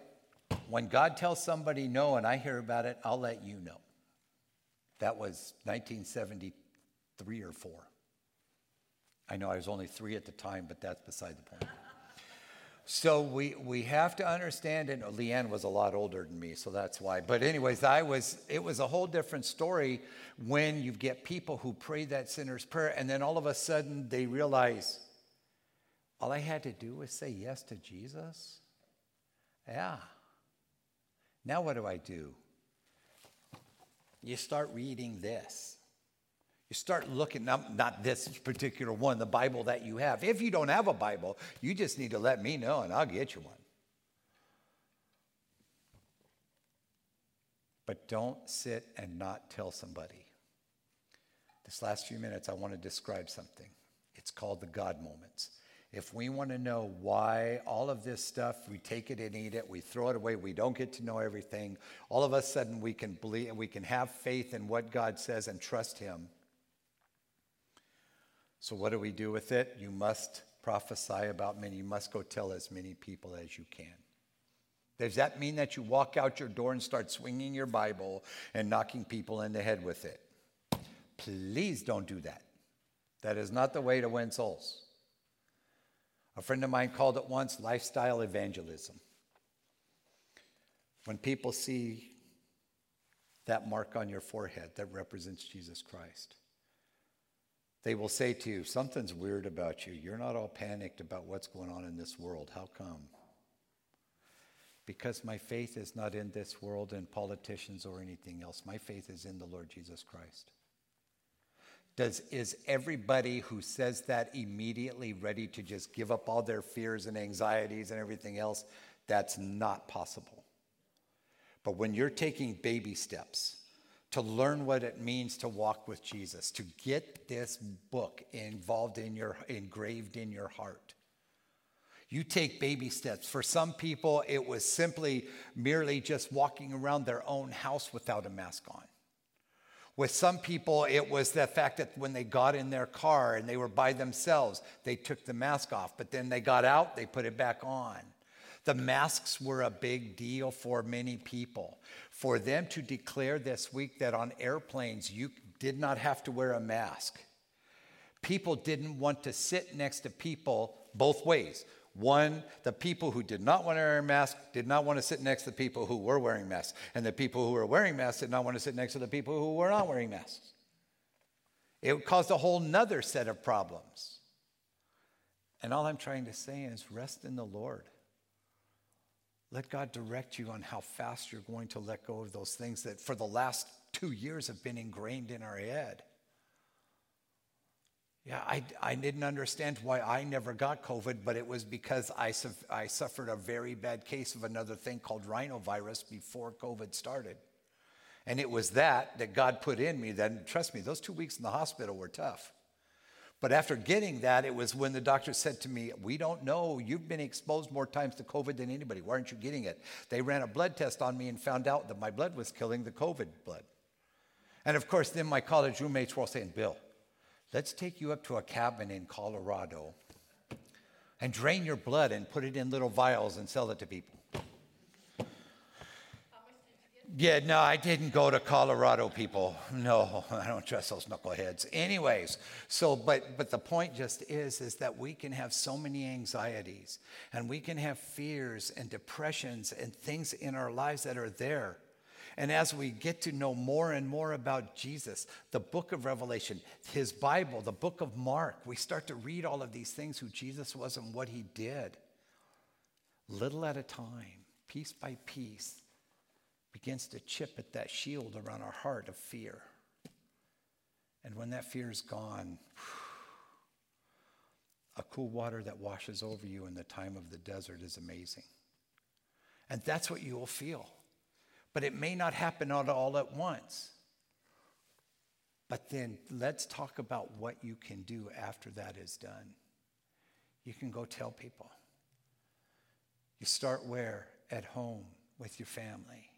when God tells somebody no and I hear about it, I'll let you know. That was 1973 or four. I know I was only three at the time, but that's beside the point. So we, we have to understand, and Leanne was a lot older than me, so that's why. But anyways, I was, it was a whole different story when you get people who pray that sinner's prayer, and then all of a sudden they realize, all I had to do was say yes to Jesus. Yeah. Now what do I do? You start reading this. You start looking, not, not this particular one, the Bible that you have. If you don't have a Bible, you just need to let me know and I'll get you one. But don't sit and not tell somebody. This last few minutes, I want to describe something. It's called the God moments. If we want to know why all of this stuff, we take it and eat it, we throw it away, we don't get to know everything, all of a sudden we can believe, we can have faith in what God says and trust Him. So, what do we do with it? You must prophesy about many. You must go tell as many people as you can. Does that mean that you walk out your door and start swinging your Bible and knocking people in the head with it? Please don't do that. That is not the way to win souls. A friend of mine called it once lifestyle evangelism. When people see that mark on your forehead that represents Jesus Christ, they will say to you, Something's weird about you. You're not all panicked about what's going on in this world. How come? Because my faith is not in this world and politicians or anything else. My faith is in the Lord Jesus Christ. Does, is everybody who says that immediately ready to just give up all their fears and anxieties and everything else? That's not possible. But when you're taking baby steps, to learn what it means to walk with Jesus, to get this book involved in your engraved in your heart. You take baby steps. For some people, it was simply merely just walking around their own house without a mask on. With some people, it was the fact that when they got in their car and they were by themselves, they took the mask off, but then they got out, they put it back on. The masks were a big deal for many people. For them to declare this week that on airplanes you did not have to wear a mask, people didn't want to sit next to people both ways. One, the people who did not want to wear a mask did not want to sit next to the people who were wearing masks. And the people who were wearing masks did not want to sit next to the people who were not wearing masks. It caused a whole nother set of problems. And all I'm trying to say is rest in the Lord. Let God direct you on how fast you're going to let go of those things that for the last two years have been ingrained in our head. Yeah, I, I didn't understand why I never got COVID, but it was because I, I suffered a very bad case of another thing called rhinovirus before COVID started. And it was that that God put in me. Then, trust me, those two weeks in the hospital were tough. But after getting that, it was when the doctor said to me, We don't know. You've been exposed more times to COVID than anybody. Why aren't you getting it? They ran a blood test on me and found out that my blood was killing the COVID blood. And of course, then my college roommates were all saying, Bill, let's take you up to a cabin in Colorado and drain your blood and put it in little vials and sell it to people. Yeah, no, I didn't go to Colorado, people. No, (laughs) I don't trust those knuckleheads. Anyways, so but but the point just is is that we can have so many anxieties and we can have fears and depressions and things in our lives that are there. And as we get to know more and more about Jesus, the book of Revelation, his Bible, the book of Mark, we start to read all of these things who Jesus was and what he did. Little at a time, piece by piece, begins to chip at that shield around our heart of fear. And when that fear is gone, a cool water that washes over you in the time of the desert is amazing. And that's what you will feel. But it may not happen all at once. But then let's talk about what you can do after that is done. You can go tell people. You start where? At home with your family.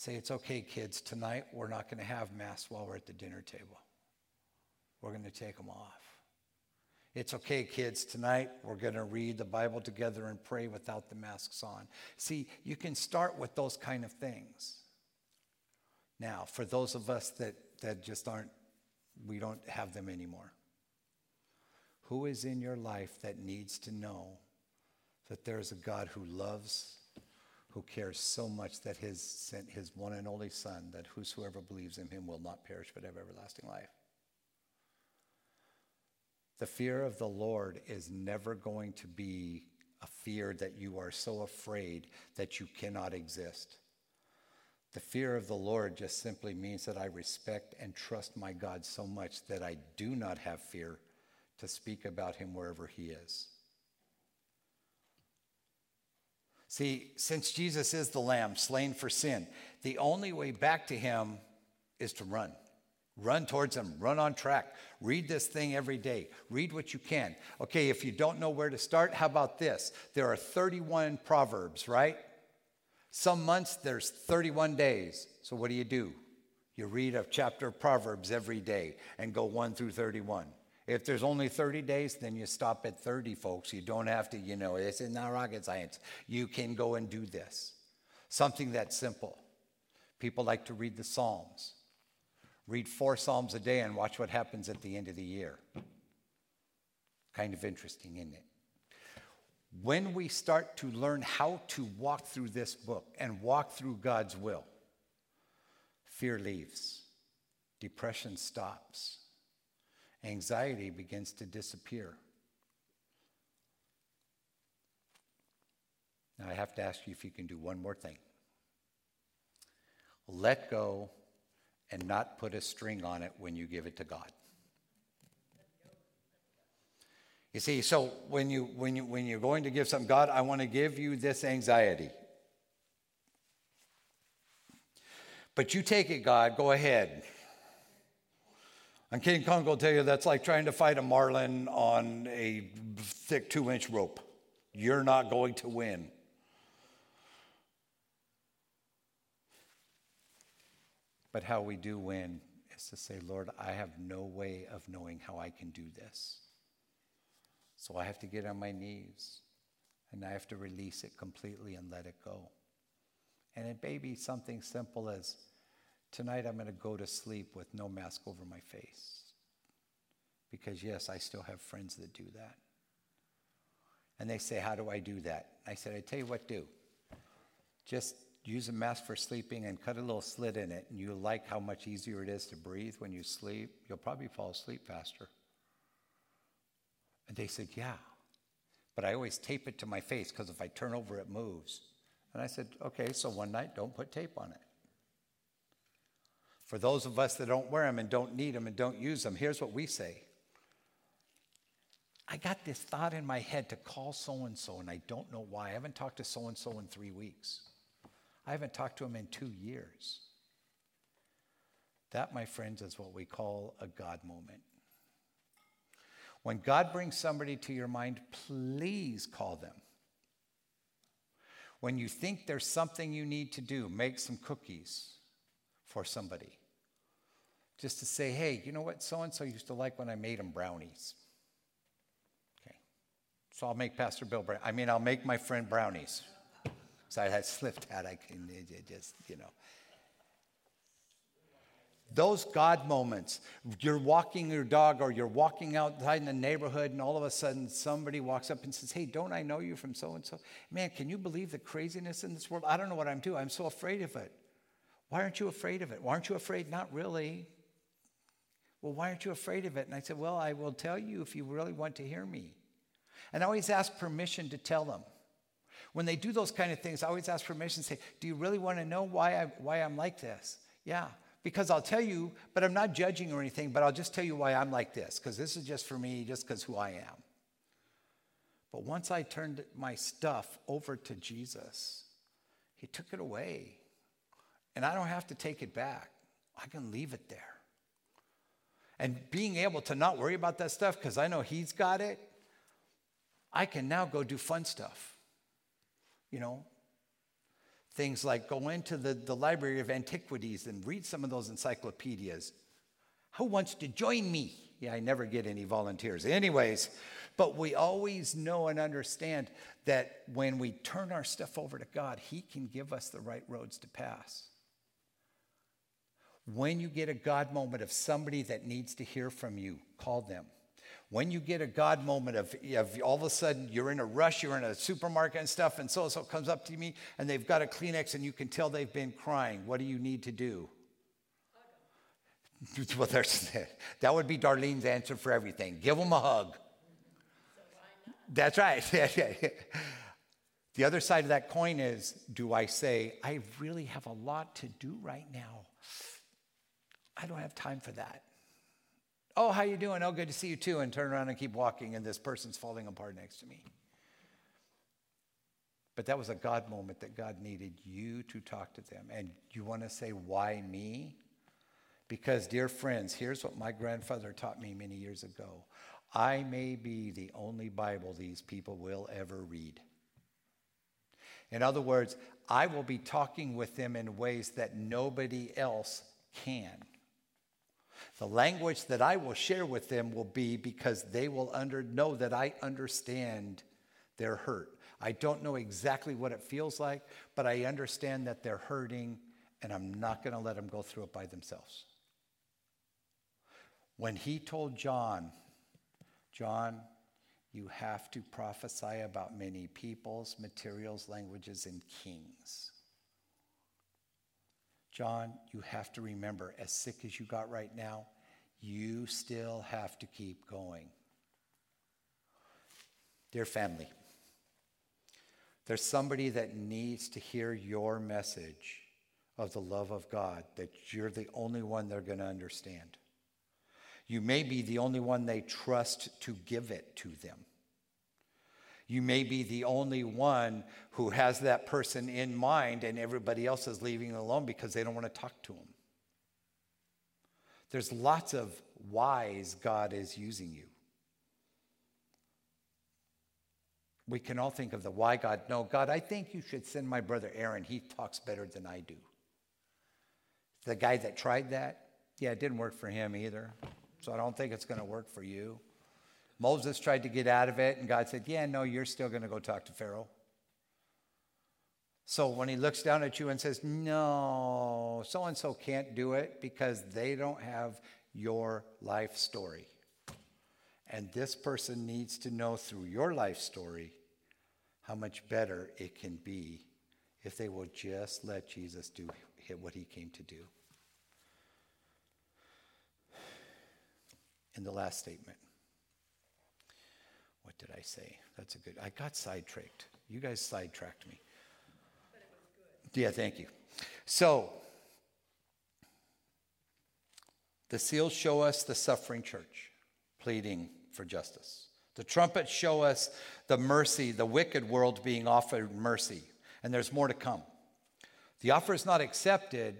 Say, it's okay, kids, tonight we're not going to have masks while we're at the dinner table. We're going to take them off. It's okay, kids, tonight we're going to read the Bible together and pray without the masks on. See, you can start with those kind of things. Now, for those of us that, that just aren't, we don't have them anymore. Who is in your life that needs to know that there is a God who loves who cares so much that has sent his one and only Son, that whosoever believes in him will not perish but have everlasting life. The fear of the Lord is never going to be a fear that you are so afraid that you cannot exist. The fear of the Lord just simply means that I respect and trust my God so much that I do not have fear to speak about him wherever he is. See, since Jesus is the Lamb slain for sin, the only way back to him is to run. Run towards him, run on track. Read this thing every day. Read what you can. Okay, if you don't know where to start, how about this? There are 31 Proverbs, right? Some months there's 31 days. So what do you do? You read a chapter of Proverbs every day and go 1 through 31. If there's only 30 days, then you stop at 30, folks. You don't have to, you know, it's not rocket science. You can go and do this. Something that's simple. People like to read the Psalms. Read four Psalms a day and watch what happens at the end of the year. Kind of interesting, isn't it? When we start to learn how to walk through this book and walk through God's will, fear leaves, depression stops, anxiety begins to disappear. Now, I have to ask you if you can do one more thing let go and not put a string on it when you give it to God. You see, so when, you, when, you, when you're going to give something, God, I want to give you this anxiety. But you take it, God, go ahead. And King Kong will tell you that's like trying to fight a marlin on a thick two inch rope. You're not going to win. But how we do win is to say, Lord, I have no way of knowing how I can do this. So I have to get on my knees and I have to release it completely and let it go. And it may be something simple as tonight I'm going to go to sleep with no mask over my face. Because, yes, I still have friends that do that. And they say, How do I do that? I said, I tell you what, do. Just use a mask for sleeping and cut a little slit in it, and you like how much easier it is to breathe when you sleep, you'll probably fall asleep faster. And they said, Yeah. But I always tape it to my face because if I turn over, it moves. And I said, Okay, so one night, don't put tape on it. For those of us that don't wear them and don't need them and don't use them, here's what we say I got this thought in my head to call so and so, and I don't know why. I haven't talked to so and so in three weeks. I haven't talked to him in two years. That, my friends, is what we call a God moment. When God brings somebody to your mind, please call them. When you think there's something you need to do, make some cookies for somebody. Just to say, hey, you know what so and so used to like when I made them brownies. Okay. So I'll make Pastor Bill, I mean, I'll make my friend brownies. So I had slipped that. I can just, you know. Those God moments, you're walking your dog or you're walking outside in the neighborhood, and all of a sudden somebody walks up and says, Hey, don't I know you from so and so? Man, can you believe the craziness in this world? I don't know what I'm doing. I'm so afraid of it. Why aren't you afraid of it? Why aren't you afraid? Not really. Well, why aren't you afraid of it? And I said, Well, I will tell you if you really want to hear me. And I always ask permission to tell them. When they do those kind of things, I always ask permission, say, Do you really want to know why, I, why I'm like this? Yeah, because I'll tell you, but I'm not judging or anything, but I'll just tell you why I'm like this, because this is just for me, just because who I am. But once I turned my stuff over to Jesus, He took it away. And I don't have to take it back, I can leave it there. And being able to not worry about that stuff because I know He's got it, I can now go do fun stuff. You know, things like go into the, the Library of Antiquities and read some of those encyclopedias. Who wants to join me? Yeah, I never get any volunteers. Anyways, but we always know and understand that when we turn our stuff over to God, He can give us the right roads to pass. When you get a God moment of somebody that needs to hear from you, call them. When you get a God moment of, of all of a sudden you're in a rush, you're in a supermarket and stuff, and so and so comes up to me and they've got a Kleenex and you can tell they've been crying, what do you need to do? (laughs) well, there's, (laughs) that would be Darlene's answer for everything. Give them a hug. That's right. (laughs) The other side of that coin is do I say, I really have a lot to do right now? I don't have time for that. Oh, how you doing? Oh, good to see you too. And turn around and keep walking, and this person's falling apart next to me. But that was a God moment that God needed you to talk to them. And you want to say, why me? Because, dear friends, here's what my grandfather taught me many years ago I may be the only Bible these people will ever read. In other words, I will be talking with them in ways that nobody else can. The language that I will share with them will be because they will under, know that I understand their hurt. I don't know exactly what it feels like, but I understand that they're hurting, and I'm not going to let them go through it by themselves. When he told John, John, you have to prophesy about many peoples, materials, languages, and kings. John, you have to remember, as sick as you got right now, you still have to keep going. Dear family, there's somebody that needs to hear your message of the love of God, that you're the only one they're going to understand. You may be the only one they trust to give it to them. You may be the only one who has that person in mind, and everybody else is leaving alone because they don't want to talk to them. There's lots of whys God is using you. We can all think of the why God. No, God, I think you should send my brother Aaron. He talks better than I do. The guy that tried that, yeah, it didn't work for him either. So I don't think it's going to work for you. Moses tried to get out of it, and God said, Yeah, no, you're still going to go talk to Pharaoh. So when he looks down at you and says, No, so and so can't do it because they don't have your life story. And this person needs to know through your life story how much better it can be if they will just let Jesus do what he came to do. In the last statement, what did I say? That's a good. I got sidetracked. You guys sidetracked me. Yeah, thank you. So, the seals show us the suffering church pleading for justice. The trumpets show us the mercy, the wicked world being offered mercy, and there's more to come. The offer is not accepted,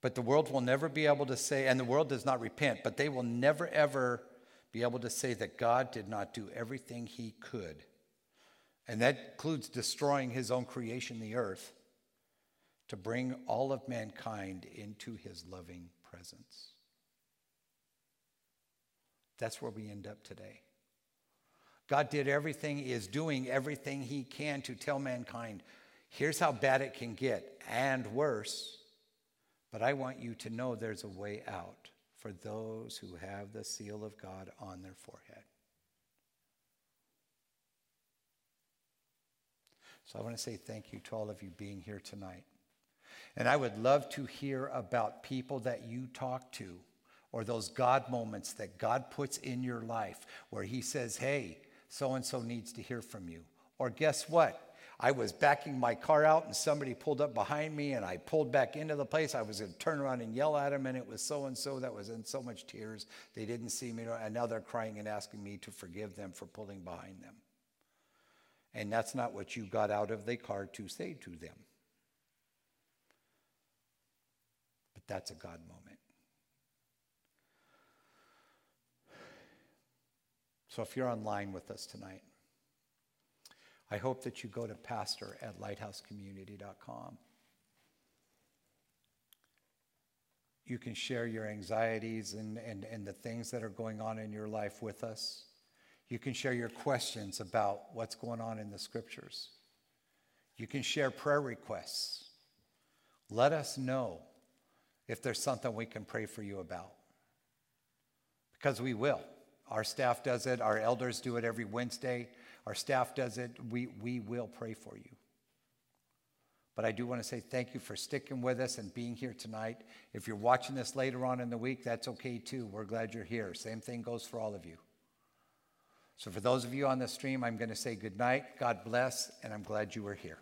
but the world will never be able to say, and the world does not repent, but they will never ever be able to say that God did not do everything he could. And that includes destroying his own creation, the earth, to bring all of mankind into his loving presence. That's where we end up today. God did everything, is doing everything he can to tell mankind, here's how bad it can get, and worse. But I want you to know there's a way out for those who have the seal of God on their forehead. So I want to say thank you to all of you being here tonight. And I would love to hear about people that you talk to or those God moments that God puts in your life where He says, hey, so and so needs to hear from you. Or guess what? I was backing my car out and somebody pulled up behind me and I pulled back into the place. I was going to turn around and yell at them and it was so and so that was in so much tears. They didn't see me and now they're crying and asking me to forgive them for pulling behind them. And that's not what you got out of the car to say to them. But that's a God moment. So if you're online with us tonight, I hope that you go to pastor at lighthousecommunity.com. You can share your anxieties and, and, and the things that are going on in your life with us. You can share your questions about what's going on in the scriptures. You can share prayer requests. Let us know if there's something we can pray for you about. Because we will. Our staff does it, our elders do it every Wednesday. Our staff does it. We, we will pray for you. But I do want to say thank you for sticking with us and being here tonight. If you're watching this later on in the week, that's okay too. We're glad you're here. Same thing goes for all of you. So, for those of you on the stream, I'm going to say good night, God bless, and I'm glad you were here.